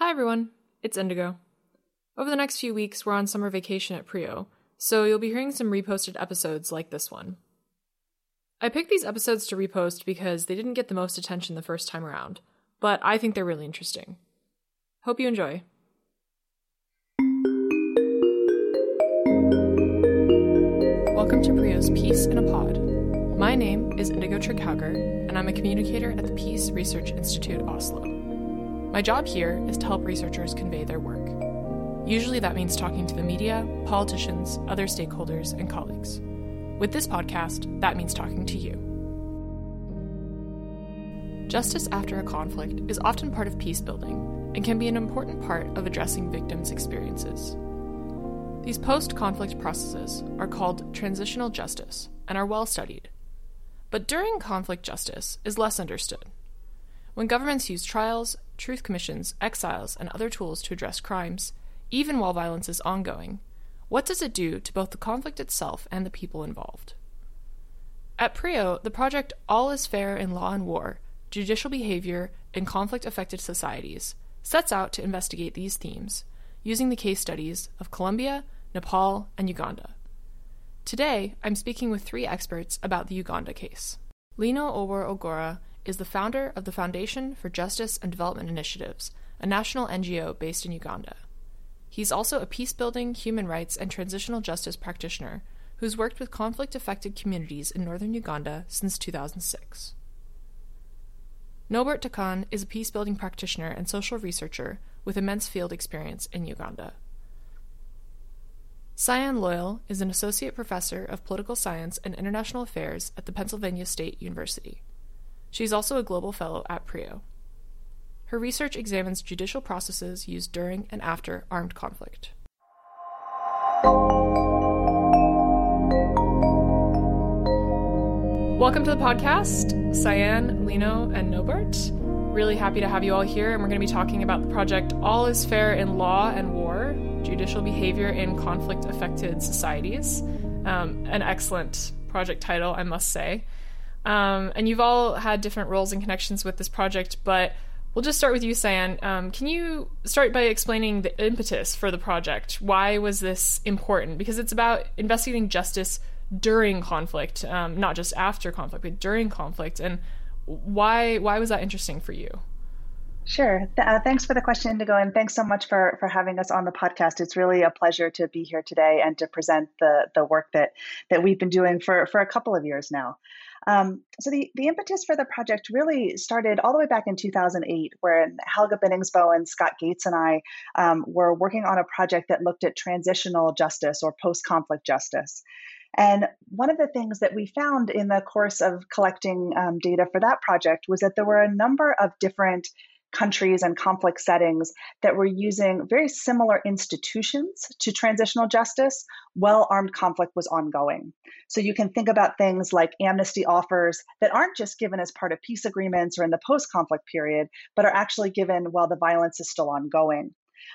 Hi everyone, it's Indigo. Over the next few weeks, we're on summer vacation at Prio, so you'll be hearing some reposted episodes like this one. I picked these episodes to repost because they didn't get the most attention the first time around, but I think they're really interesting. Hope you enjoy. Welcome to Prio's Peace in a Pod. My name is Indigo Trigg-Hauger, and I'm a communicator at the Peace Research Institute Oslo. My job here is to help researchers convey their work. Usually that means talking to the media, politicians, other stakeholders, and colleagues. With this podcast, that means talking to you. Justice after a conflict is often part of peace building and can be an important part of addressing victims' experiences. These post conflict processes are called transitional justice and are well studied. But during conflict justice is less understood. When governments use trials, truth commissions, exiles, and other tools to address crimes, even while violence is ongoing, what does it do to both the conflict itself and the people involved? At PRIO, the project All is Fair in Law and War Judicial Behavior in Conflict Affected Societies sets out to investigate these themes using the case studies of Colombia, Nepal, and Uganda. Today, I'm speaking with three experts about the Uganda case. Lino Owor Ogora is the founder of the Foundation for Justice and Development Initiatives, a national NGO based in Uganda. He's also a peacebuilding, human rights, and transitional justice practitioner who's worked with conflict affected communities in northern Uganda since 2006. Nobert Dacan is a peacebuilding practitioner and social researcher with immense field experience in Uganda. Cyanne Loyle is an associate professor of political science and international affairs at the Pennsylvania State University. She's also a global fellow at PRIO. Her research examines judicial processes used during and after armed conflict. Welcome to the podcast, Cyanne, Lino, and Nobert. Really happy to have you all here, and we're going to be talking about the project All is Fair in Law and War Judicial Behavior in Conflict Affected Societies. Um, an excellent project title, I must say. Um, and you've all had different roles and connections with this project, but we'll just start with you, Cyanne. Um, can you start by explaining the impetus for the project? Why was this important? Because it's about investigating justice during conflict, um, not just after conflict, but during conflict. And why why was that interesting for you? Sure. Uh, thanks for the question, Indigo, and thanks so much for for having us on the podcast. It's really a pleasure to be here today and to present the the work that that we've been doing for for a couple of years now. Um, so the, the impetus for the project really started all the way back in 2008, where Helga Binningsbo and Scott Gates and I um, were working on a project that looked at transitional justice or post-conflict justice. And one of the things that we found in the course of collecting um, data for that project was that there were a number of different countries and conflict settings that were using very similar institutions to transitional justice while armed conflict was ongoing. So you can think about things like amnesty offers that aren't just given as part of peace agreements or in the post conflict period, but are actually given while the violence is still ongoing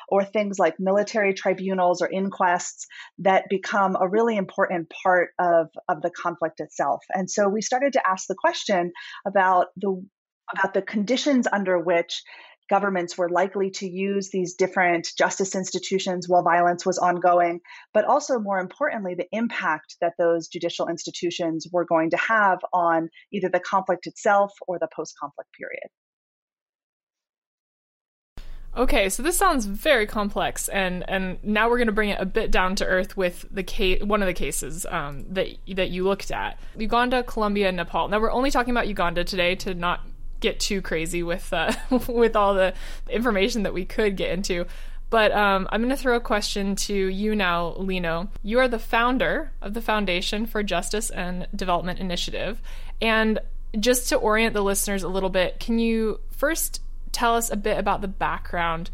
or things like military tribunals or inquests that become a really important part of, of the conflict itself. And so we started to ask the question about the about the conditions under which governments were likely to use these different justice institutions while violence was ongoing, but also more importantly, the impact that those judicial institutions were going to have on either the conflict itself or the post conflict period. Okay, so this sounds very complex, and and now we're going to bring it a bit down to earth with the case, one of the cases um, that that you looked at: Uganda, Colombia, and Nepal. Now we're only talking about Uganda today to not get too crazy with uh, with all the information that we could get into. But um, I'm going to throw a question to you now, Lino. You are the founder of the Foundation for Justice and Development Initiative, and just to orient the listeners a little bit, can you first tell us a bit about the background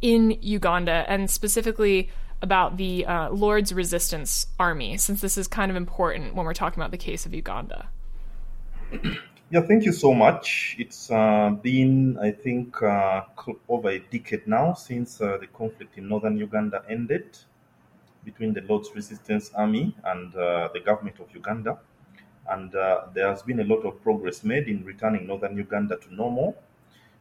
in Uganda and specifically about the uh, Lord's Resistance Army, since this is kind of important when we're talking about the case of Uganda. Yeah, thank you so much. It's uh, been, I think, uh, over a decade now since uh, the conflict in northern Uganda ended between the Lord's Resistance Army and uh, the government of Uganda. And uh, there has been a lot of progress made in returning northern Uganda to normal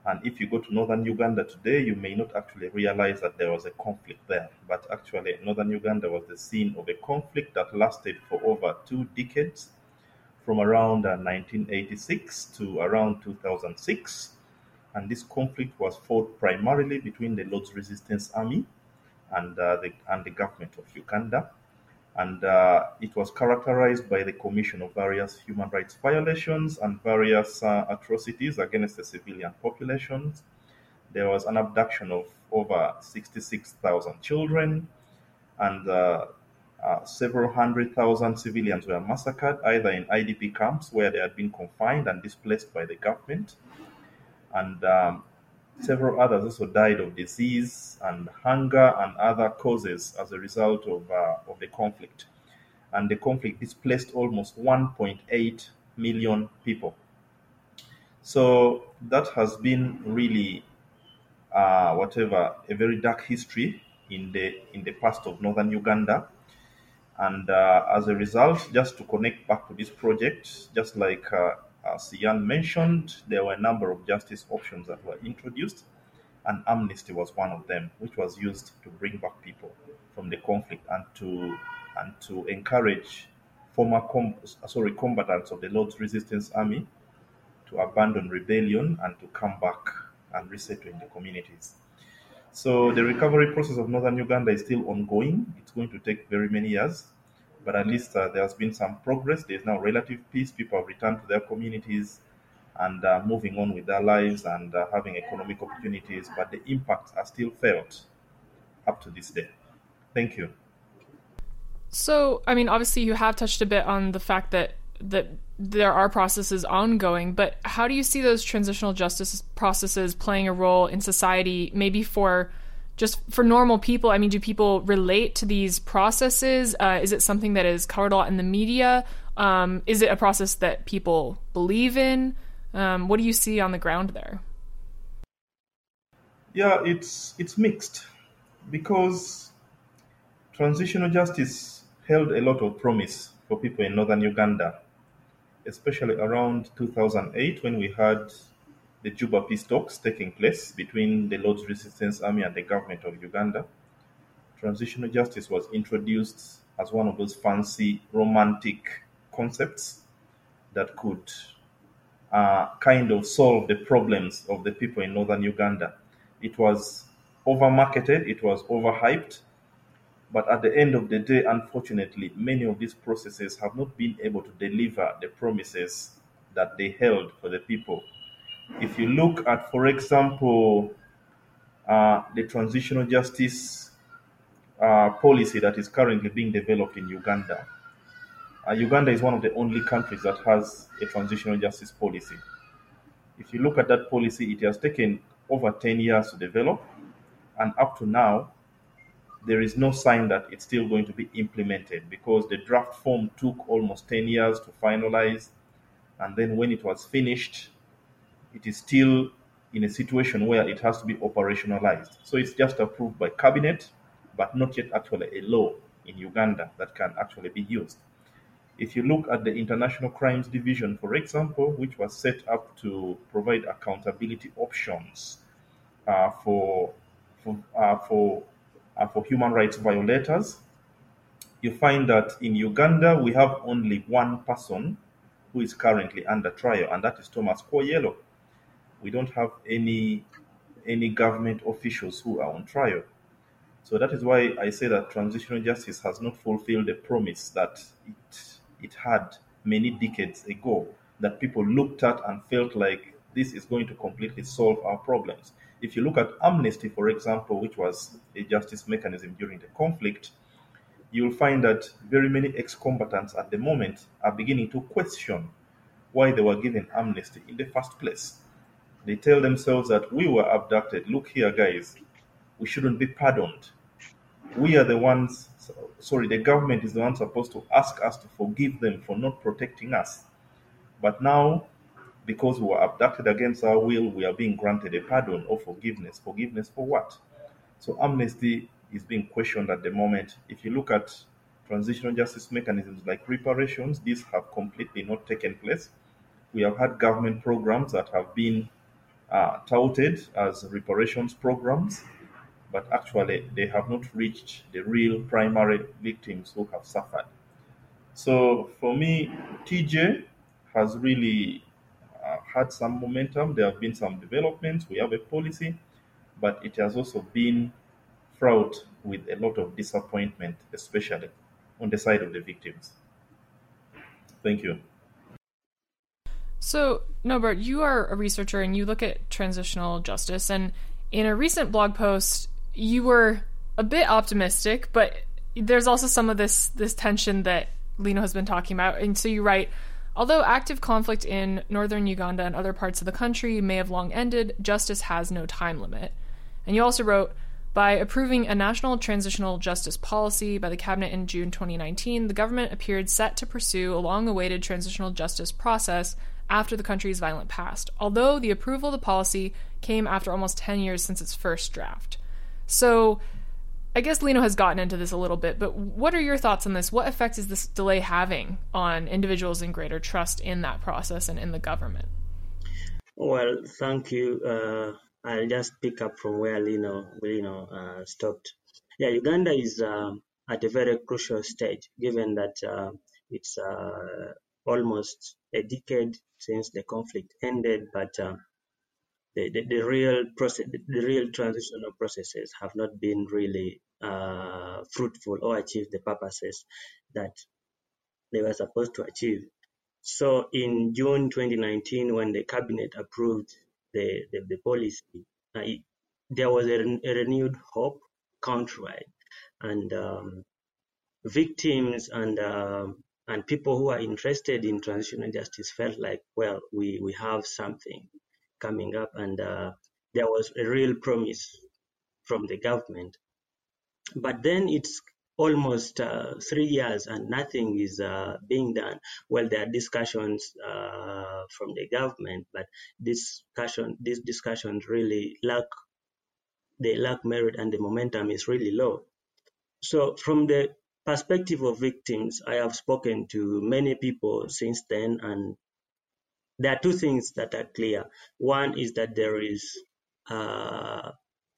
And if you go to northern Uganda today, you may not actually realize that there was a conflict there. But actually, northern Uganda was the scene of a conflict that lasted for over two decades, from around uh, 1986 to around 2006. And this conflict was fought primarily between the Lord's Resistance Army and, uh, the, and the government of Uganda and uh, it was characterized by the commission of various human rights violations and various uh, atrocities against the civilian populations. There was an abduction of over 66,000 children, and uh, uh, several hundred thousand civilians were massacred either in IDP camps where they had been confined and displaced by the government, and um, Several others also died of disease and hunger and other causes as a result of, uh, of the conflict. And the conflict displaced almost 1.8 million people. So that has been really, uh, whatever, a very dark history in the in the past of northern Uganda. And uh, as a result, just to connect back to this project, just like uh, as Jan mentioned, there were a number of justice options that were introduced, and amnesty was one of them, which was used to bring back people from the conflict and to and to encourage former com- sorry combatants of the Lord's Resistance Army to abandon rebellion and to come back and resettle in the communities. So the recovery process of northern Uganda is still ongoing. It's going to take very many years but at least uh, there has been some progress. There's now relative peace. People have returned to their communities and uh, moving on with their lives and uh, having economic opportunities, but the impacts are still felt up to this day. Thank you. So, I mean, obviously, you have touched a bit on the fact that that there are processes ongoing, but how do you see those transitional justice processes playing a role in society, maybe for just for normal people, I mean, do people relate to these processes? Uh, is it something that is covered a lot in the media? Um, is it a process that people believe in? Um, what do you see on the ground there? Yeah, it's it's mixed because transitional justice held a lot of promise for people in northern Uganda, especially around 2008 when we had the Juba peace talks taking place between the Lord's Resistance Army and the government of Uganda. Transitional justice was introduced as one of those fancy romantic concepts that could uh, kind of solve the problems of the people in northern Uganda. It was over marketed, it was overhyped, but at the end of the day, unfortunately, many of these processes have not been able to deliver the promises that they held for the people if you look at, for example, uh, the transitional justice uh, policy that is currently being developed in Uganda, uh, Uganda is one of the only countries that has a transitional justice policy. If you look at that policy, it has taken over 10 years to develop, and up to now, there is no sign that it's still going to be implemented because the draft form took almost 10 years to finalize, and then when it was finished, it is still in a situation where it has to be operationalized. So it's just approved by cabinet, but not yet actually a law in Uganda that can actually be used. If you look at the International Crimes Division, for example, which was set up to provide accountability options uh, for for uh, for, Uh, for human rights violators, you find that in Uganda we have only one person who is currently under trial, and that is Thomas Kwoyelo. we don't have any any government officials who are on trial. So that is why I say that transitional justice has not fulfilled the promise that it it had many decades ago that people looked at and felt like this is going to completely solve our problems. If you look at amnesty, for example, which was a justice mechanism during the conflict, you'll find that very many ex combatants at the moment are beginning to question why they were given amnesty in the first place. They tell themselves that we were abducted. Look here, guys, we shouldn't be pardoned. We are the ones, sorry, the government is the one supposed to ask us to forgive them for not protecting us. But now, because we were abducted against our will, we are being granted a pardon or forgiveness. Forgiveness for what? So amnesty is being questioned at the moment. If you look at transitional justice mechanisms like reparations, these have completely not taken place. We have had government programs that have been uh, touted as reparations programs, but actually they have not reached the real primary victims who have suffered. So for me, TJ has really Uh, had some momentum. There have been some developments. We have a policy, but it has also been fraught with a lot of disappointment, especially on the side of the victims. Thank you. So, Nobert, you are a researcher and you look at transitional justice. And in a recent blog post, you were a bit optimistic, but there's also some of this this tension that Lino has been talking about. And so you write, although active conflict in northern Uganda and other parts of the country may have long ended, justice has no time limit. And you also wrote, by approving a national transitional justice policy by the cabinet in June 2019, the government appeared set to pursue a long awaited transitional justice process after the country's violent past, although the approval of the policy came after almost 10 years since its first draft. So, I guess Lino has gotten into this a little bit, but what are your thoughts on this? What effect is this delay having on individuals and greater trust in that process and in the government? Well, thank you. Uh, I'll just pick up from where Lino, Lino uh, stopped. Yeah, Uganda is uh, at a very crucial stage, given that uh, it's uh, almost a decade since the conflict ended, but uh, the, the, the, real process, the real transitional processes have not been really uh, fruitful or achieved the purposes that they were supposed to achieve. So in June 2019, when the cabinet approved the, the, the policy, uh, it, there was a, a, renewed hope countrywide. And um, victims and um, and people who are interested in transitional justice felt like, well, we, we have something coming up, and uh, there was a real promise from the government. But then it's almost uh, three years and nothing is uh, being done. Well, there are discussions uh, from the government, but discussion, these discussions really lack they lack merit and the momentum is really low. So, from the perspective of victims, I have spoken to many people since then, and there are two things that are clear. One is that there is uh,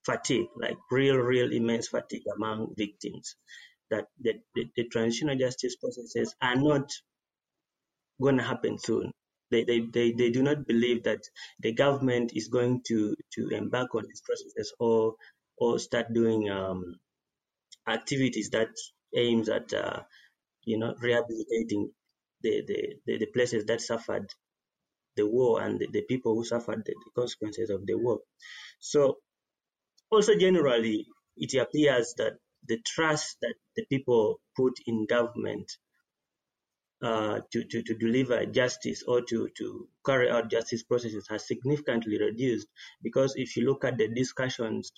fatigue, like real, real immense fatigue among victims, that the, the, the transitional justice processes are not going to happen soon. They, they, they, they do not believe that the government is going to, to embark on these processes or or start doing um, activities that aims at uh, you know rehabilitating the, the, the, the, places that suffered the war and the, the people who suffered the, the, consequences of the war. So also generally it appears that the trust that the people put in government uh, to, to, to deliver justice or to, to carry out justice processes has significantly reduced because if you look at the discussions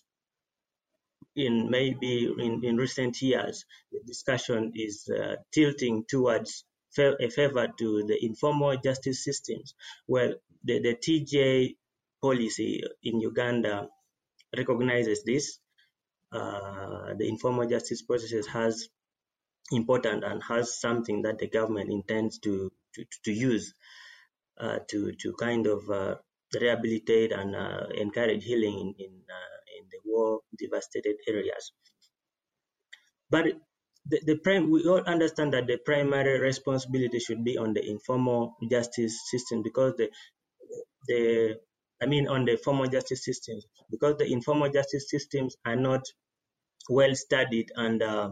in maybe in, in recent years, the discussion is uh, tilting towards a favor to the informal justice systems. Well, the, the TJ policy in Uganda recognizes this. Uh, the informal justice processes has important and has something that the government intends to to, to use uh, to to kind of uh, rehabilitate and uh, encourage healing in, in uh, war devastated areas. But the, the prime, we all understand that the primary responsibility should be on the informal justice system because the the I mean on the formal justice systems because the informal justice systems are not well studied and uh,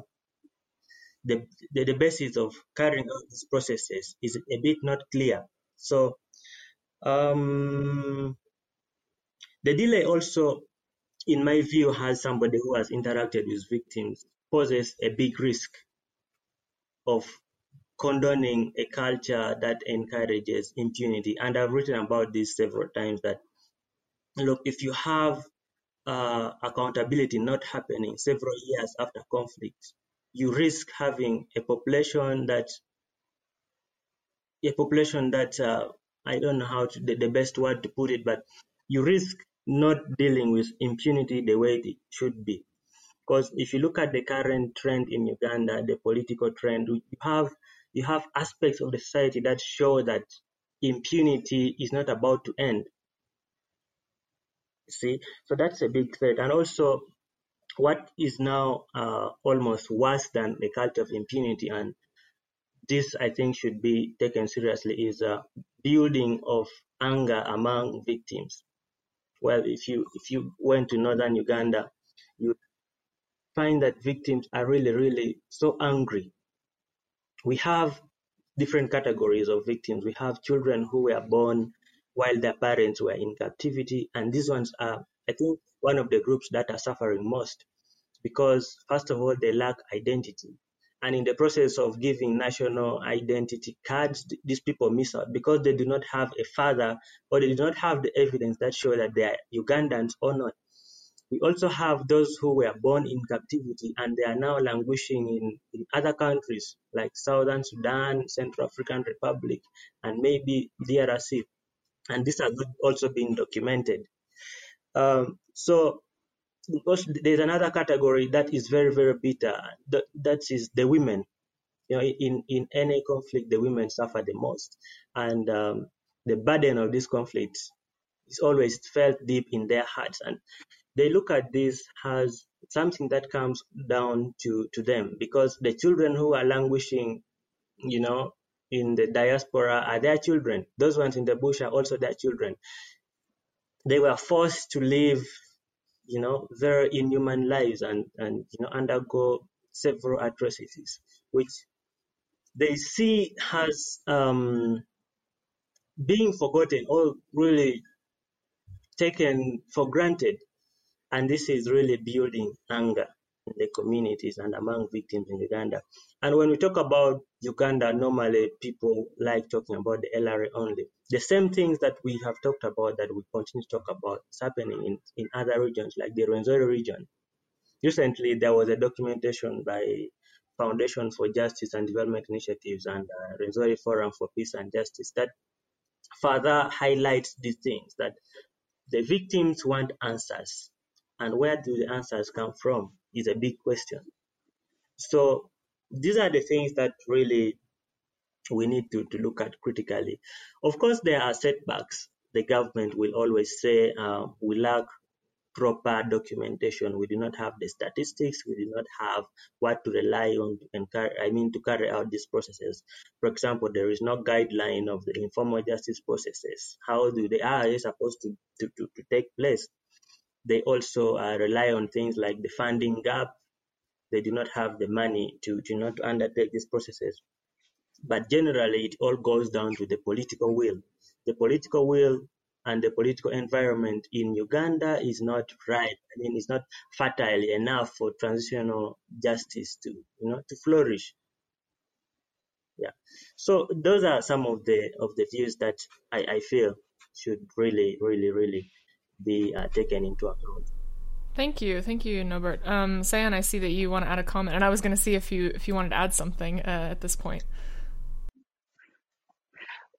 the, the, the basis of carrying out these processes is a bit not clear. So um, the delay also in my view, has somebody who has interacted with victims, poses a big risk of condoning a culture that encourages impunity. And I've written about this several times that, look, if you have uh, accountability not happening several years after conflict, you risk having a population that a population that uh, I don't know how to, the, the best word to put it, but you risk not dealing with impunity the way it should be. Because if you look at the current trend in Uganda, the political trend, you have you have aspects of the society that show that impunity is not about to end. See, so that's a big threat. And also, what is now uh, almost worse than the culture of impunity, and this I think should be taken seriously, is a building of anger among victims. Well, if you if you went to northern Uganda, you find that victims are really really so angry. We have different categories of victims. We have children who were born while their parents were in captivity. And these ones are, I think, one of the groups that are suffering most because, first of all, they lack identity. And in the process of giving national identity cards, these people miss out because they do not have a father or they do not have the evidence that show that they are Ugandans or not. We also have those who were born in captivity and they are now languishing in, in other countries like Southern Sudan, Central African Republic, and maybe DRC and this has also been documented. Um, so there's another category that is very very bitter that, that is the women. You know in in any conflict the women suffer the most. And um, the burden of this conflict is always felt deep in their hearts. And they look at this as something that comes down to to them because the children who are languishing you know in the diaspora are their children. Those ones in the bush are also their children. They were forced to live, you know, very inhuman lives and, and you know, undergo several atrocities, which they see as um, being forgotten or really taken for granted. And this is really building anger in the communities and among victims in Uganda. And when we talk about Uganda, normally people like talking about the LRA only. The same things that we have talked about that we continue to talk about is happening in, in other regions like the Rwenzori region. Recently, there was a documentation by Foundation for Justice and Development Initiatives and uh, Rwenzori Forum for Peace and Justice that further highlights these things that the victims want answers. And where do the answers come from is a big question. So these are the things that really we need to, to look at critically. Of course, there are setbacks. The government will always say uh, we lack proper documentation. We do not have the statistics. We do not have what to rely on and I mean to carry out these processes. For example, there is no guideline of the informal justice processes. How do they are they supposed to, to, to, to take place? They also uh, rely on things like the funding gap they do not have the money to, to not undertake these processes. But generally, it all goes down to the political will. The political will and the political environment in Uganda is not right. I mean, it's not fertile enough for transitional justice to, you know, to flourish. Yeah. So those are some of the of the views that I, I feel should really, really, really be uh, taken into account. Thank you, thank you, Nobert. Um, Cyanne, I see that you want to add a comment, and I was going to see if you if you wanted to add something uh, at this point.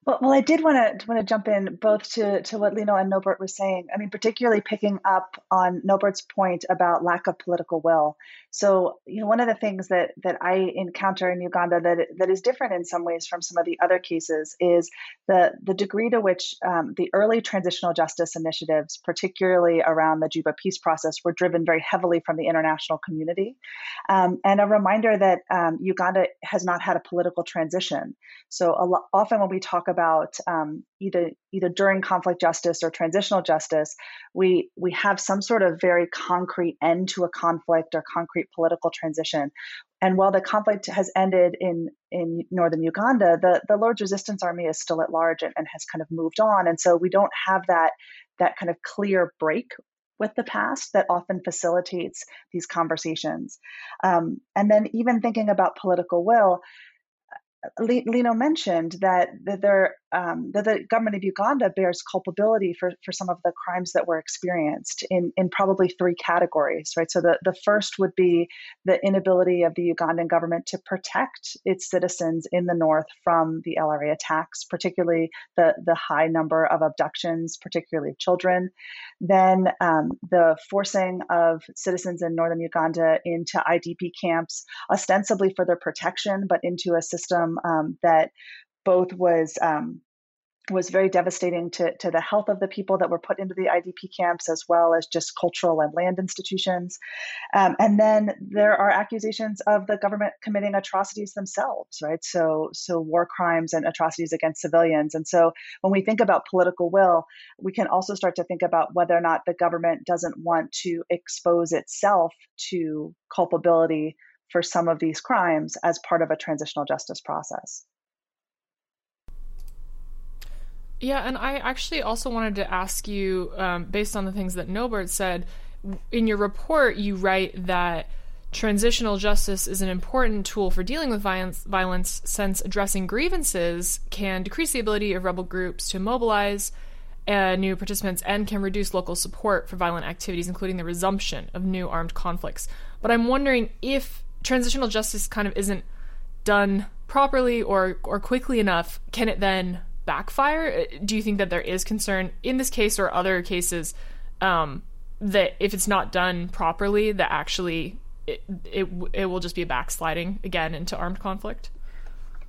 Well, well, I did want to want to jump in both to to what Lino and Nobert were saying. I mean, particularly picking up on Nobert's point about lack of political will. So, you know, one of the things that that I encounter in Uganda that that is different in some ways from some of the other cases is the the degree to which um, the early transitional justice initiatives, particularly around the Juba peace process, were driven very heavily from the international community, um, and a reminder that um, Uganda has not had a political transition. So, lo- often when we talk about um, either either during conflict justice or transitional justice, we we have some sort of very concrete end to a conflict or concrete political transition. And while the conflict has ended in in northern Uganda, the the Lord's Resistance Army is still at large and, and has kind of moved on. And so we don't have that that kind of clear break with the past that often facilitates these conversations. Um, and then even thinking about political will, Lino mentioned that, that there um, that the government of Uganda bears culpability for, for some of the crimes that were experienced in, in probably three categories, right? So the, the first would be the inability of the Ugandan government to protect its citizens in the north from the LRA attacks, particularly the, the high number of abductions, particularly of children. Then um, the forcing of citizens in northern Uganda into IDP camps, ostensibly for their protection, but into a system um, that both was um, was very devastating to, to the health of the people that were put into the IDP camps, as well as just cultural and land institutions. Um, and then there are accusations of the government committing atrocities themselves, right? So, so war crimes and atrocities against civilians. And so, when we think about political will, we can also start to think about whether or not the government doesn't want to expose itself to culpability for some of these crimes as part of a transitional justice process. Yeah, and I actually also wanted to ask you, um, based on the things that Nobert said, in your report, you write that transitional justice is an important tool for dealing with violence, violence since addressing grievances can decrease the ability of rebel groups to mobilize uh, new participants and can reduce local support for violent activities, including the resumption of new armed conflicts. But I'm wondering if transitional justice kind of isn't done properly or or quickly enough, can it then backfire? Uh, do you think that there is concern in this case or other cases um, that if it's not done properly, that actually it, it it will just be backsliding again into armed conflict?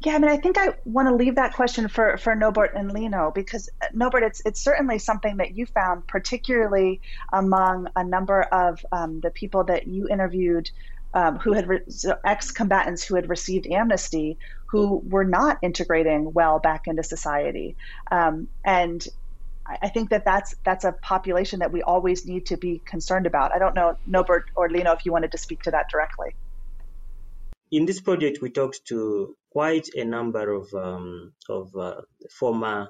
Yeah, I mean, I think I want to leave that question for for Nobert and Lino because uh, Nobert, it's it's certainly something that you found, particularly among a number of um, the people that you interviewed um, who had re- ex-combatants who had received amnesty who were not integrating well back into society um, and I think that that's that's a population that we always need to be concerned about. I don't know, Nobert or Lino, if you wanted to speak to that directly. In this project, we talked to quite a number of um, of uh, former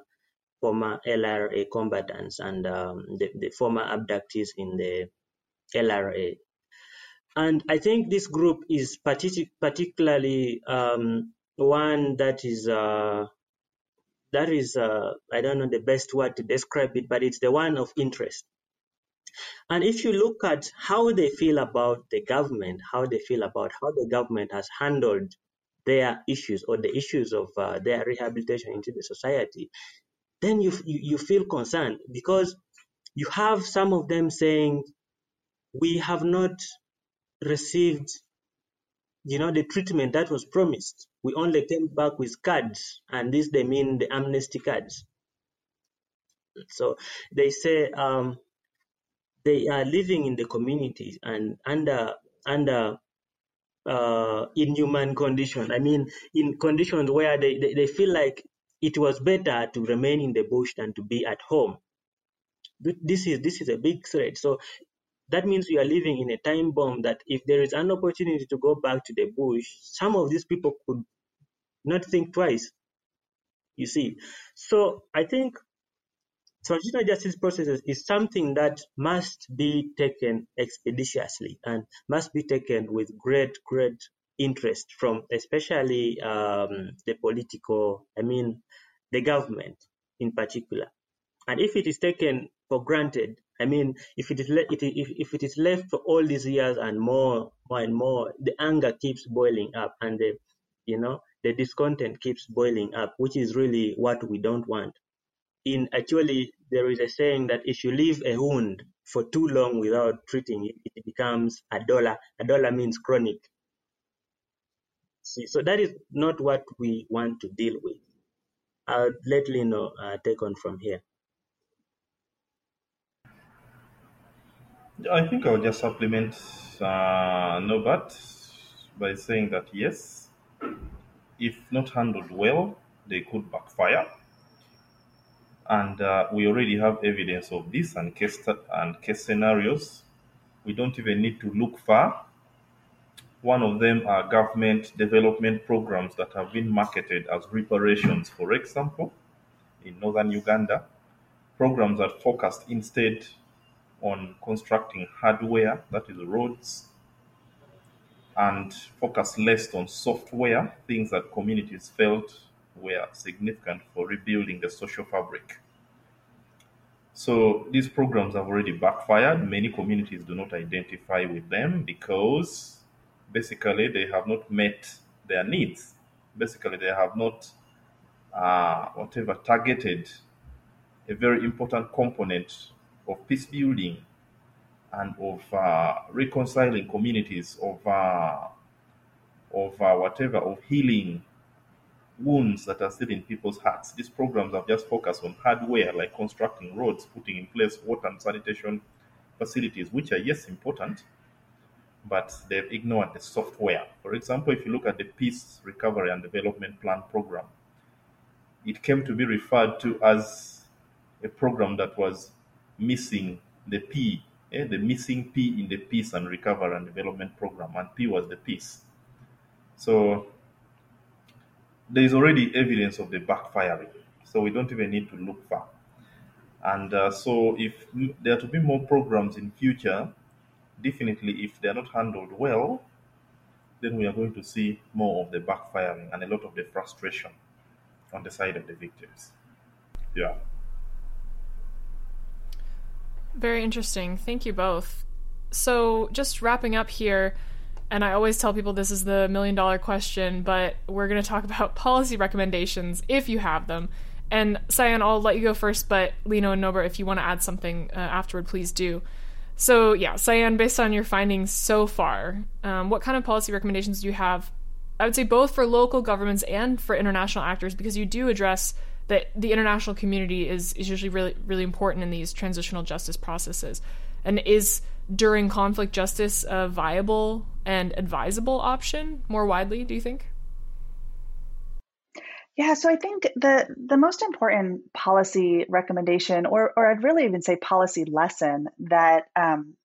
former LRA combatants and um, the, the former abductees in the LRA and I think this group is partic- particularly um, one that is uh, that is uh, I don't know the best word to describe it, but it's the one of interest. And if you look at how they feel about the government, how they feel about how the government has handled their issues or the issues of uh, their rehabilitation into the society, then you, you you feel concerned because you have some of them saying we have not received you know the treatment that was promised we only came back with cards and this they mean the amnesty cards. So they say um, they are living in the community and under under uh, inhuman condition. I mean in conditions where they, they, they feel like it was better to remain in the bush than to be at home. This is this is a big threat. So that means we are living in a time bomb that if there is an opportunity to go back to the bush, some of these people could not think twice. You see, so I think transitional justice processes is something that must be taken expeditiously and must be taken with great, great interest from especially um, the political, I mean, the government in particular. And if it is taken for granted, I mean, if it is le- it, if, if it is left for all these years and more, more and more, the anger keeps boiling up, and the, you know, the discontent keeps boiling up, which is really what we don't want. In actually, there is a saying that if you leave a wound for too long without treating it, it becomes a dollar. A dollar means chronic. See, so that is not what we want to deal with. I'll let Lino uh, take on from here. I think I'll just supplement uh, by saying that yes, if not handled well, they could backfire. And uh, we already have evidence of this and case, and case scenarios. We don't even need to look far. One of them are government development programs that have been marketed as reparations, for example, in northern Uganda. Programs that focused instead on constructing hardware, that is roads, and focus less on software, things that communities felt were significant for rebuilding the social fabric. So these programs have already backfired. Many communities do not identify with them because basically they have not met their needs. Basically, they have not, uh, whatever, targeted a very important component of peace building and of uh, reconciling communities, of uh, of uh, whatever, of healing wounds that are still in people's hearts. These programs have just focused on hardware, like constructing roads, putting in place water and sanitation facilities, which are, yes, important, but they've ignored the software. For example, if you look at the Peace Recovery and Development Plan program, it came to be referred to as a program that was missing the P, eh, the missing P in the Peace and Recovery and Development program, and P was the peace. So there is already evidence of the backfiring, so we don't even need to look far. And uh, so, if there are to be more programs in future, definitely, if they are not handled well, then we are going to see more of the backfiring and a lot of the frustration on the side of the victims. Yeah. Very interesting. Thank you both. So, just wrapping up here, and I always tell people this is the million dollar question, but we're going to talk about policy recommendations if you have them. And Cyanne, I'll let you go first, but Lino and Nobert, if you want to add something uh, afterward, please do. So, yeah, Cyanne, based on your findings so far, um, what kind of policy recommendations do you have? I would say both for local governments and for international actors, because you do address that the international community is, is usually really, really important in these transitional justice processes. And is during conflict justice a viable and advisable option more widely, do you think? Yeah, so I think the the most important policy recommendation, or or I'd really even say policy lesson that um,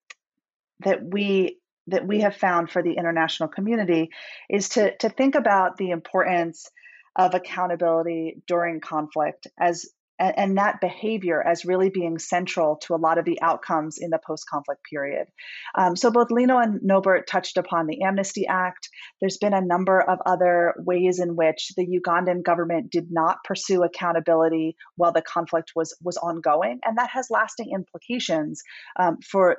that we that we have found for the international community is to to think about the importance of accountability during conflict as and, that behavior as really being central to a lot of the outcomes in the post conflict period. Um, so, both Lino and Nobert touched upon the Amnesty Act. There's been a number of other ways in which the Ugandan government did not pursue accountability while the conflict was, was ongoing, and that has lasting implications um, for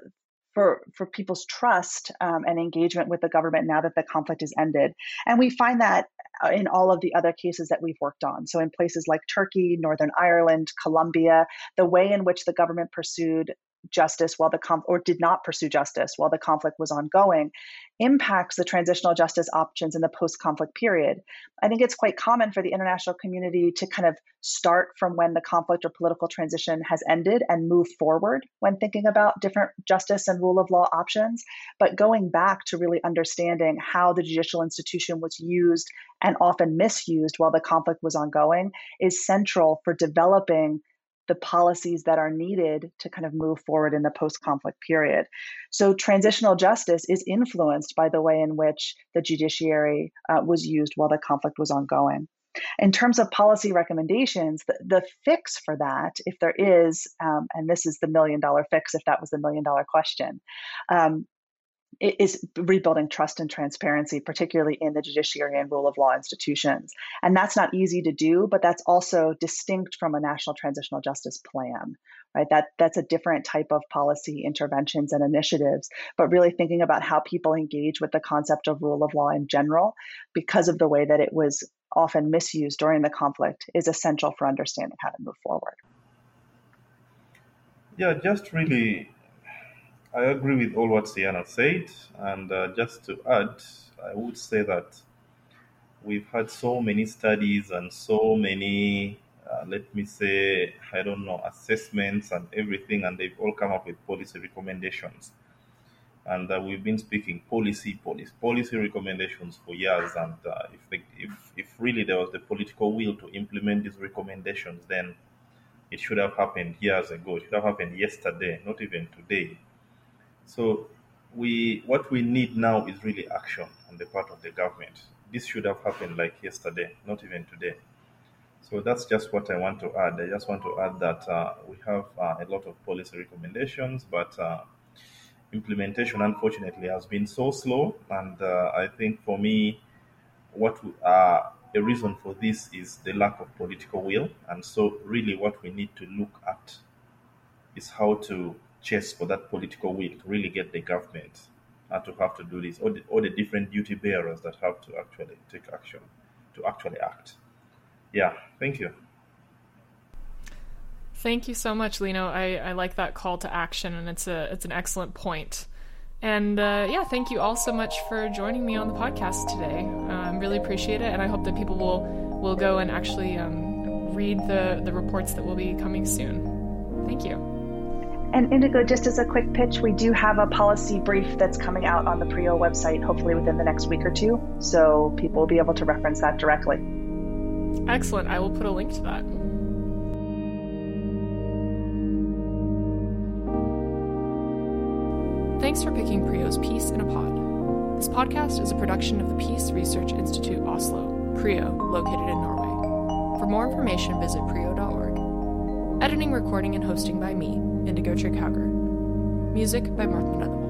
for for people's trust um, and engagement with the government now that the conflict is ended. And we find that Uh, in all of the other cases that we've worked on. So in places like Turkey, Northern Ireland, Colombia, the way in which the government pursued justice while the conf- or did not pursue justice while the conflict was ongoing impacts the transitional justice options in the post-conflict period. I think it's quite common for the international community to kind of start from when the conflict or political transition has ended and move forward when thinking about different justice and rule of law options, but going back to really understanding how the judicial institution was used and often misused while the conflict was ongoing is central for developing the policies that are needed to kind of move forward in the post conflict period. So, transitional justice is influenced by the way in which the judiciary uh, was used while the conflict was ongoing. In terms of policy recommendations, the, the fix for that, if there is, um, and this is the million dollar fix if that was the million dollar question, um, is rebuilding trust and transparency, particularly in the judiciary and rule of law institutions. And that's not easy to do, but that's also distinct from a national transitional justice plan, right? That that's a different type of policy interventions and initiatives, but really thinking about how people engage with the concept of rule of law in general, because of the way that it was often misused during the conflict, is essential for understanding how to move forward. Yeah, just really I agree with all what Cyanne said, and uh, just to add, I would say that we've had so many studies and so many, uh, let me say, I don't know, assessments and everything, and they've all come up with policy recommendations. And uh, we've been speaking policy, policy, policy recommendations for years. And uh, if, the, if if really there was the political will to implement these recommendations, then it should have happened years ago. It should have happened yesterday, not even today so we what we need now is really action on the part of the government. This should have happened like yesterday, not even today. So that's just what I want to add. I just want to add that uh, we have uh, a lot of policy recommendations, but uh, implementation, unfortunately, has been so slow. And uh, I think for me, what uh, a reason for this is the lack of political will. And so, really, what we need to look at is how to chase for that political will to really get the government uh, to have to do this, all the, all the different duty bearers that have to actually take action, to actually act. Yeah, thank you. Thank you so much, Lino. I, I like that call to action, and it's a it's an excellent point. And uh, yeah, thank you all so much for joining me on the podcast today. Uh, I'm really appreciate it, and I hope that people will will go and actually um, read the the reports that will be coming soon. Thank you. And Indigo, just as a quick pitch, we do have a policy brief that's coming out on the PRIO website, hopefully within the next week or two. So people will be able to reference that directly. Excellent. I will put a link to that. Thanks for picking PRIO's Peace in a Pod. This podcast is a production of the Peace Research Institute Oslo, PRIO, located in Norway. For more information, visit prio.org. Editing, recording, and hosting by me, Indigo Trigg-Hauger. Music by Martin Rødem.